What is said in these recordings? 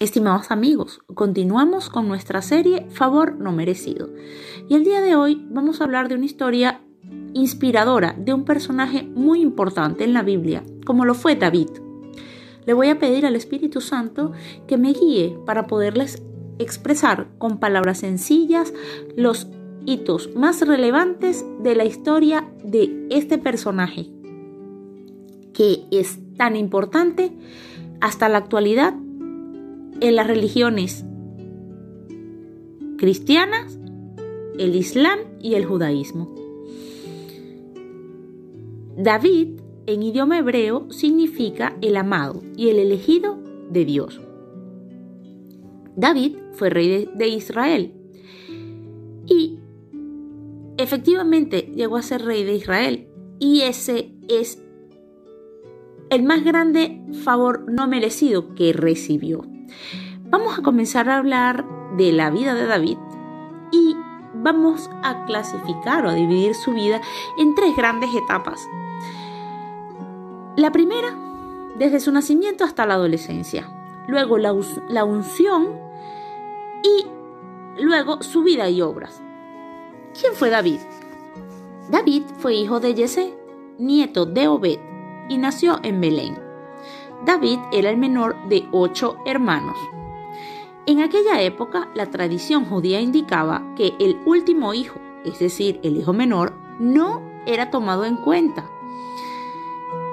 Estimados amigos, continuamos con nuestra serie Favor no merecido. Y el día de hoy vamos a hablar de una historia inspiradora de un personaje muy importante en la Biblia, como lo fue David. Le voy a pedir al Espíritu Santo que me guíe para poderles expresar con palabras sencillas los hitos más relevantes de la historia de este personaje, que es tan importante hasta la actualidad en las religiones cristianas, el islam y el judaísmo. David en idioma hebreo significa el amado y el elegido de Dios. David fue rey de, Israel y efectivamente llegó a ser rey de Israel y ese es el más grande favor no merecido que recibió. Vamos a comenzar a hablar de la vida de David y vamos a clasificar o a dividir su vida en tres grandes etapas. La primera, desde su nacimiento hasta la adolescencia. Luego la, unción y luego su vida y obras. ¿Quién fue David? David fue hijo de Jesse, nieto de Obed, y nació en Belén. David era el menor de ocho hermanos. En aquella época, la tradición judía indicaba que el último hijo, es decir, el hijo menor, no era tomado en cuenta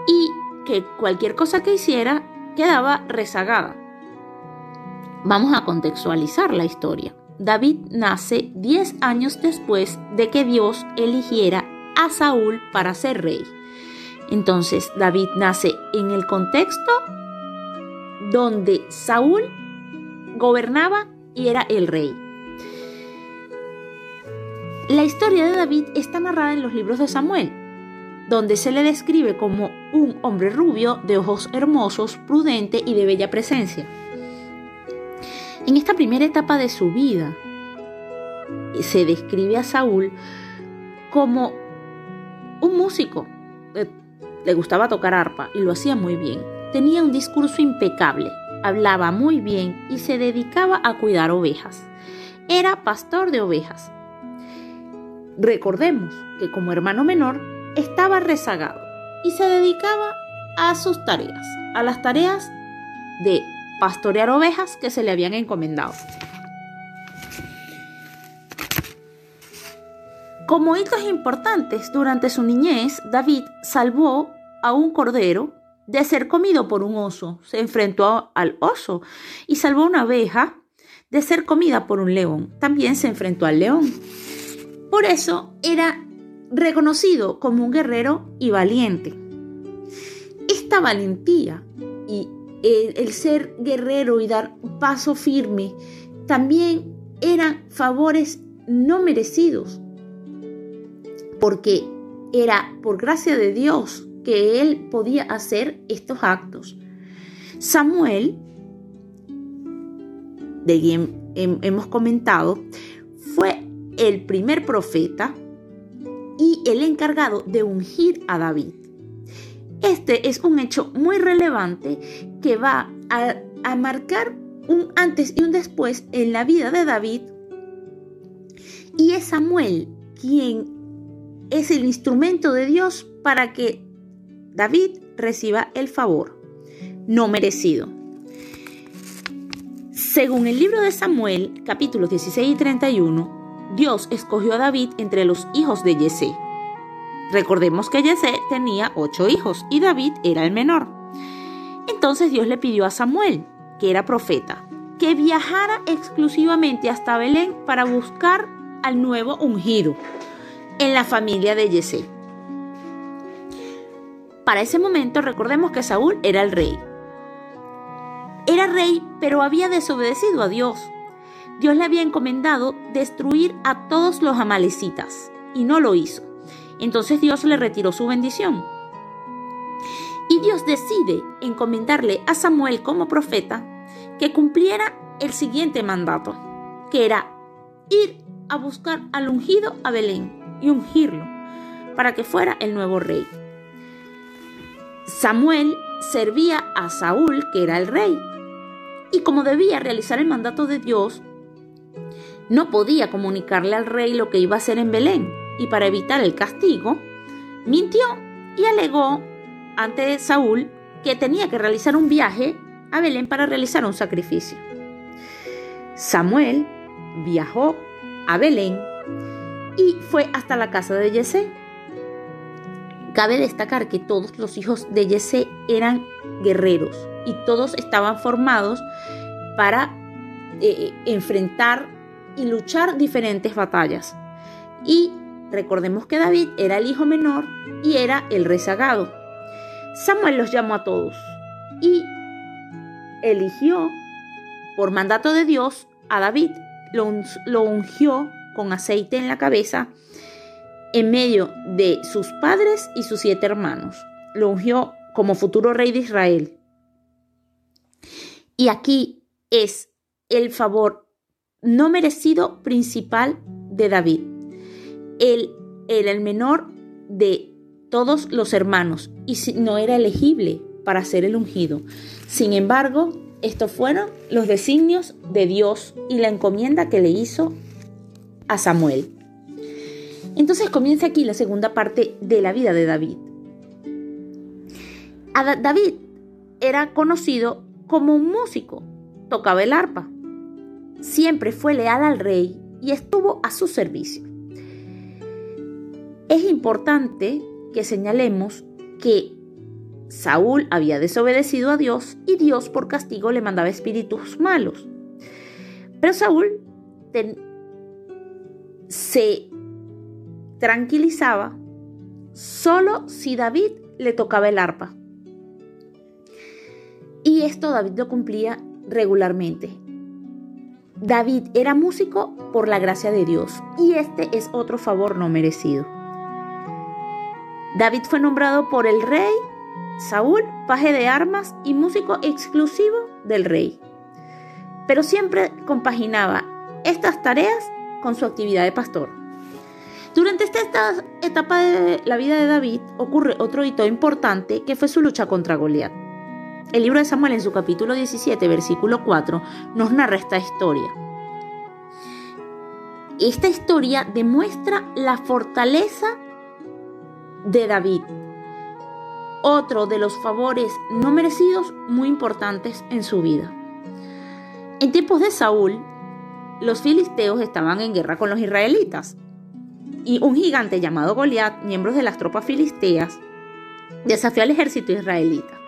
y que cualquier cosa que hiciera quedaba rezagada. Vamos a contextualizar la historia. David nace 10 años después de que Dios eligiera a Saúl para ser rey. Entonces David nace en el contexto donde Saúl gobernaba y era el rey. La historia de David está narrada en los libros de Samuel, donde se le describe como un hombre rubio, de ojos hermosos, prudente y de bella presencia. En esta primera etapa de su vida, se describe a Saúl como un músico, le gustaba tocar arpa y lo hacía muy bien. Tenía un discurso impecable, hablaba muy bien y se dedicaba a cuidar ovejas. Era pastor de ovejas. Recordemos que como hermano menor estaba rezagado y se dedicaba a sus tareas, a las tareas de pastorear ovejas que se le habían encomendado. Como hitos importantes durante su niñez, David salvó a un cordero de ser comido por un oso. Se enfrentó al oso y salvó a una abeja de ser comida por un león. También se enfrentó al león. Por eso era reconocido como un guerrero y valiente. Esta valentía y el, ser guerrero y dar paso firme también eran favores no merecidos, porque era por gracia de Dios que él podía hacer estos actos. Samuel, de quien hemos comentado, fue el primer profeta y el encargado de ungir a David. Este es un hecho muy relevante que va a, a marcar un antes y un después en la vida de David. Y es Samuel quien es el instrumento de Dios para que David reciba el favor no merecido. Según el libro de Samuel, capítulos 16 y 31, Dios escogió a David entre los hijos de Yesé. Recordemos que Yesé tenía ocho hijos y David era el menor. Entonces Dios le pidió a Samuel, que era profeta, que viajara exclusivamente hasta Belén para buscar al nuevo ungido en la familia de Yesé. Para ese momento recordemos que Saúl era el rey. Era rey, pero había desobedecido a Dios. Dios le había encomendado destruir a todos los amalecitas y no lo hizo. Entonces Dios le retiró su bendición. Y Dios decide encomendarle a Samuel como profeta que cumpliera el siguiente mandato, que era ir a buscar al ungido a Belén y ungirlo para que fuera el nuevo rey. Samuel servía a Saúl, que era el rey. Y como debía realizar el mandato de Dios, no podía comunicarle al rey lo que iba a hacer en Belén. Y para evitar el castigo, mintió y alegó ante Saúl que tenía que realizar un viaje a Belén para realizar un sacrificio. Samuel viajó a Belén y fue hasta la casa de Yesé. Cabe destacar que todos los hijos de Yesé eran guerreros y todos estaban formados para eh, enfrentar y luchar diferentes batallas. Y recordemos que David era el hijo menor y era el rezagado. Samuel los llamó a todos y eligió por mandato de Dios a David. Lo, ungió con aceite en la cabeza en medio de sus padres y sus siete hermanos. Lo ungió como futuro rey de Israel. Y aquí es el favor no merecido principal de David. Él era el menor de todos los hermanos y no era elegible para ser el ungido. Sin embargo, estos fueron los designios de Dios y la encomienda que le hizo a Samuel. Entonces comienza aquí la segunda parte de la vida de David. David era conocido como un músico, tocaba el arpa, siempre fue leal al rey y estuvo a su servicio. Es importante que señalemos que Saúl había desobedecido a Dios y Dios por castigo le mandaba espíritus malos. Pero Saúl se tranquilizaba solo si David le tocaba el arpa. Y esto David lo cumplía regularmente. David era músico por la gracia de Dios y este es otro favor no merecido. David fue nombrado por el rey Saúl, paje de armas y músico exclusivo del rey. Pero siempre compaginaba estas tareas con su actividad de pastor. Durante esta etapa de la vida de David ocurre otro hito importante que fue su lucha contra Goliat. El libro de Samuel en su capítulo 17, versículo 4, nos narra esta historia. Esta historia demuestra la fortaleza de David otro de los favores no merecidos muy importantes en su vida. En tiempos de Saúl, los filisteos estaban en guerra con los israelitas y un gigante llamado Goliat, miembro de las tropas filisteas, desafió al ejército israelita,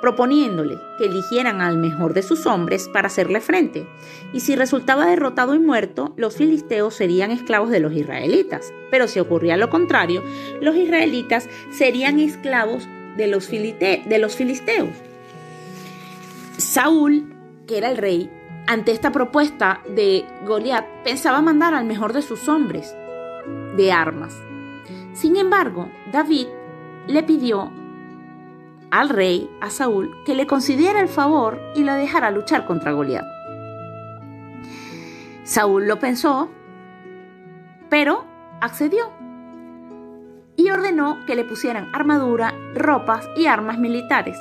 proponiéndole que eligieran al mejor de sus hombres para hacerle frente, y si resultaba derrotado y muerto, los filisteos serían esclavos de los israelitas, pero si ocurría lo contrario, los israelitas serían esclavos de los, de los filisteos. Saúl, que era el rey, ante esta propuesta de Goliat, pensaba mandar al mejor de sus hombres de armas. Sin embargo, David le pidió al rey, a Saúl, que le concediera el favor y lo dejara luchar contra Goliat. Saúl lo pensó, pero accedió y ordenó que le pusieran armadura, ropas y armas militares.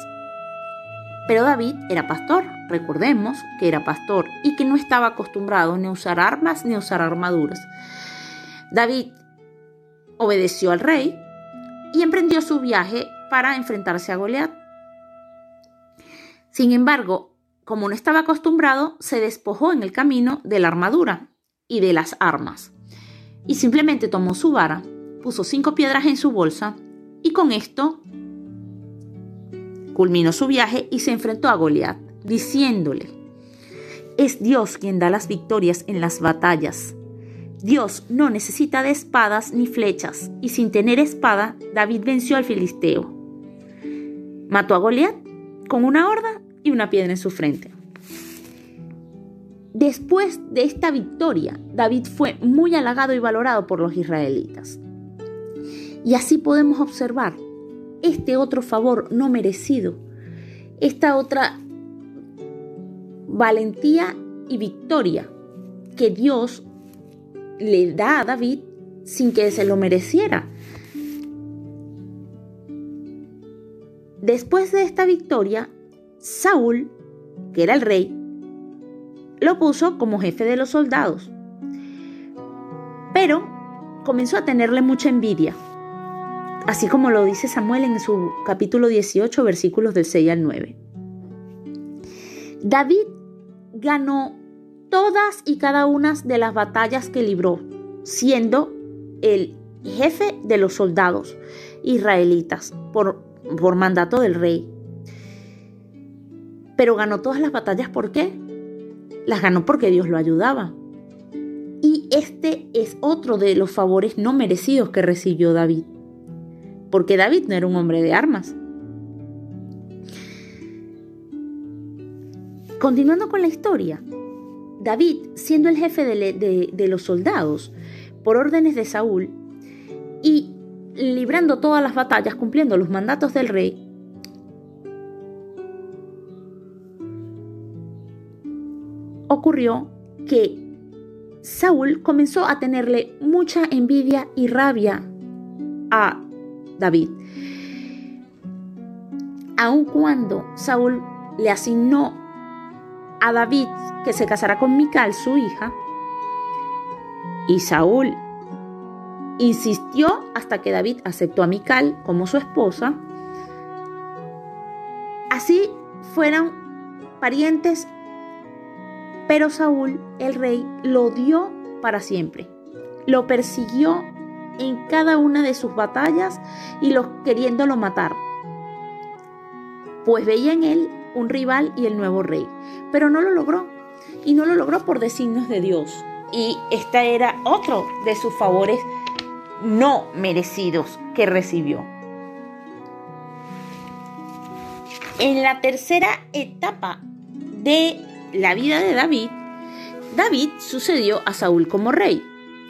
Pero David era pastor, recordemos que era pastor y que no estaba acostumbrado ni a usar armas ni a usar armaduras. David obedeció al rey y emprendió su viaje para enfrentarse a Goliat. Sin embargo, como no estaba acostumbrado, se despojó en el camino de la armadura y de las armas y simplemente tomó su vara puso cinco piedras en su bolsa y con esto culminó su viaje y se enfrentó a Goliat, diciéndole, es Dios quien da las victorias en las batallas. Dios no necesita de espadas ni flechas, y sin tener espada, David venció al filisteo. Mató a Goliat con una horda y una piedra en su frente. Después de esta victoria, David fue muy halagado y valorado por los israelitas. Y así podemos observar este otro favor no merecido, esta otra valentía y victoria que Dios le da a David sin que se lo mereciera. Después de esta victoria, Saúl, que era el rey, lo puso como jefe de los soldados. Pero comenzó a tenerle mucha envidia, así como lo dice Samuel en su capítulo 18, versículos del 6 al 9. David ganó todas y cada una de las batallas que libró, siendo el jefe de los soldados israelitas por, por mandato del rey. Pero ganó todas las batallas ¿por qué? Las ganó porque Dios lo ayudaba. Y este es otro de los favores no merecidos que recibió David. Porque David no era un hombre de armas. Continuando con la historia, David, siendo el jefe de, los soldados, por órdenes de Saúl, y librando todas las batallas, cumpliendo los mandatos del rey, ocurrió que Saúl comenzó a tenerle mucha envidia y rabia a David. Aun cuando Saúl le asignó a David que se casará con Mical, su hija, y Saúl insistió hasta que David aceptó a Mical como su esposa. Así fueron parientes pero Saúl, el rey, lo odió para siempre. Lo persiguió en cada una de sus batallas y lo, queriéndolo matar. Pues veía en él un rival y el nuevo rey. Pero no lo logró. Y no lo logró por designios de Dios. Y este era otro de sus favores no merecidos que recibió. En la tercera etapa de la vida de David, David sucedió a Saúl como rey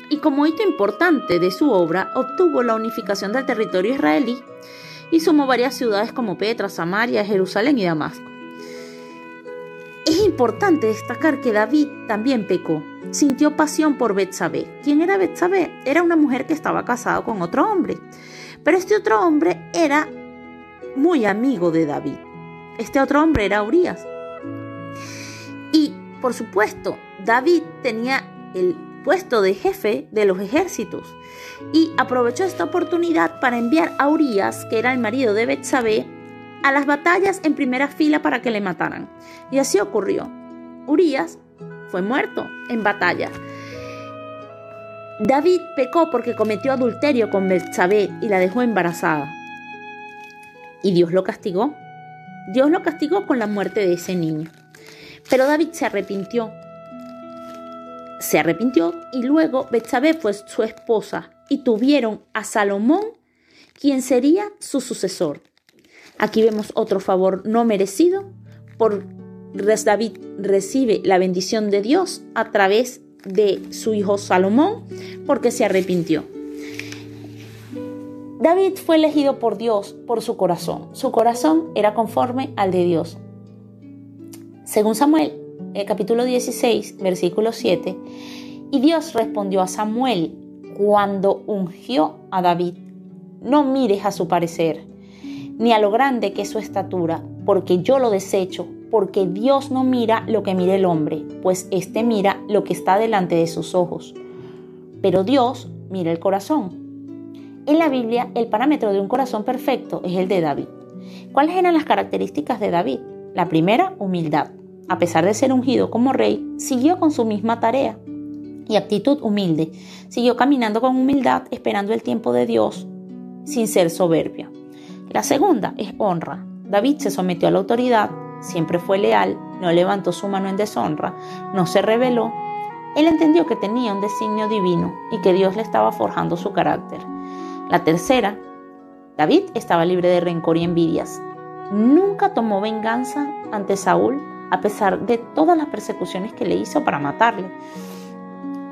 y como hito importante de su obra obtuvo la unificación del territorio israelí y sumó varias ciudades como Petra, Samaria, Jerusalén y Damasco. Es importante destacar que David también pecó, sintió pasión por Betsabé. ¿Quién era Betsabé? Era una mujer que estaba casada con otro hombre, pero este otro hombre era muy amigo de David. Este otro hombre era Urias. Por supuesto, David tenía el puesto de jefe de los ejércitos y aprovechó esta oportunidad para enviar a Urias, que era el marido de Betsabé, a las batallas en primera fila para que le mataran. Y así ocurrió. Urias fue muerto en batalla. David pecó porque cometió adulterio con Betsabé y la dejó embarazada. Y Dios lo castigó. Dios lo castigó con la muerte de ese niño. Pero David se arrepintió. Se arrepintió y luego Betsabé fue su esposa y tuvieron a Salomón, quien sería su sucesor. Aquí vemos otro favor no merecido por David recibe la bendición de Dios a través de su hijo Salomón porque se arrepintió. David fue elegido por Dios por su corazón. Su corazón era conforme al de Dios. Según Samuel, el capítulo 16, versículo 7, y Dios respondió a Samuel cuando ungió a David, no mires a su parecer, ni a lo grande que es su estatura, porque yo lo desecho, porque Dios no mira lo que mira el hombre, pues éste mira lo que está delante de sus ojos. Pero Dios mira el corazón. En la Biblia, el parámetro de un corazón perfecto es el de David. ¿Cuáles eran las características de David? La primera, humildad. A pesar de ser ungido como rey, siguió con su misma tarea y actitud humilde. Siguió caminando con humildad, esperando el tiempo de Dios, sin ser soberbia. La segunda es honra. David se sometió a la autoridad, siempre fue leal, no levantó su mano en deshonra, no se rebeló. Él entendió que tenía un designio divino y que Dios le estaba forjando su carácter. La tercera, David estaba libre de rencor y envidias nunca tomó venganza ante Saúl a pesar de todas las persecuciones que le hizo para matarle.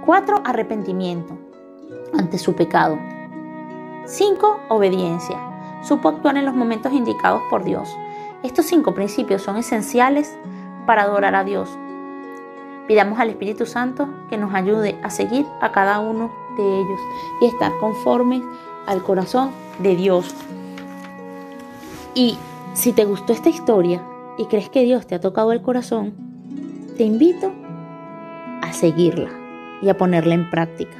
4. Arrepentimiento ante su pecado. 5. Obediencia. Supo actuar en los momentos indicados por Dios. Estos cinco principios son esenciales para adorar a Dios. Pidamos al Espíritu Santo que nos ayude a seguir a cada uno de ellos y estar conformes al corazón de Dios. Y si te gustó esta historia y crees que Dios te ha tocado el corazón, te invito a seguirla y a ponerla en práctica.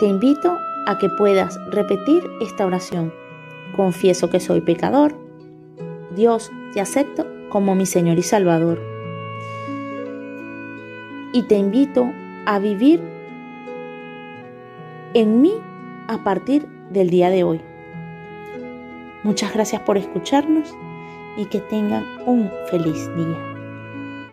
Te invito a que puedas repetir esta oración. Confieso que soy pecador. Dios, te acepto como mi Señor y Salvador. Y te invito a vivir en mí a partir del día de hoy. Muchas gracias por escucharnos y que tengan un feliz día.